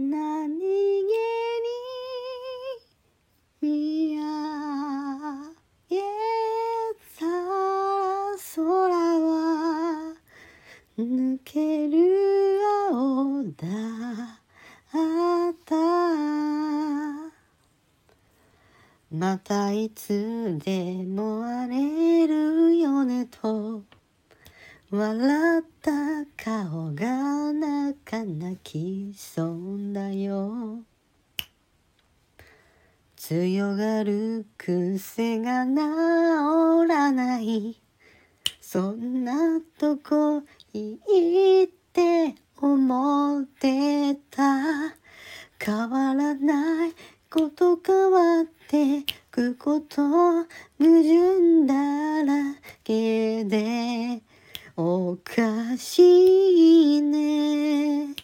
何気に見上げた空は抜ける青だったまたいつでも会えるよねと笑った顔がなか泣きそうだよ。強がる癖が治らない。そんなとこいいって思ってた。変わらないこと変わってくこと矛盾だらけで。かしいね。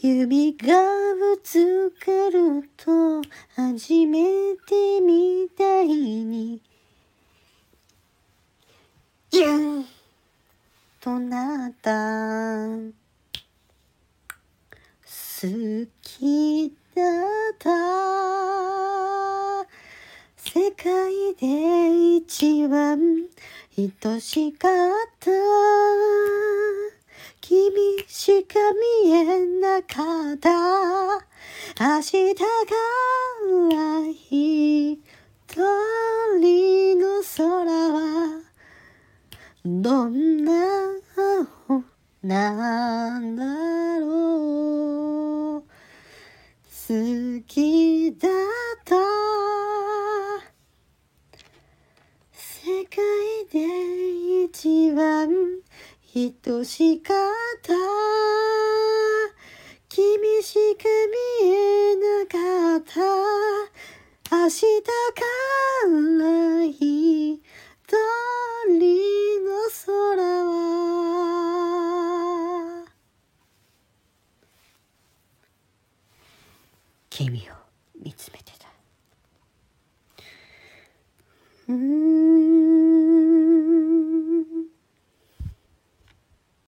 指がぶつかると初めてみたいに。ギュンとなった。好きだった。世界で一番愛しかった。君しか見えなかった。明日から一人の空は。どんななんだろう好きだった世界で一番愛しかった。君しか見えなかった。明日から一人の空は。君を見つめてた。うん。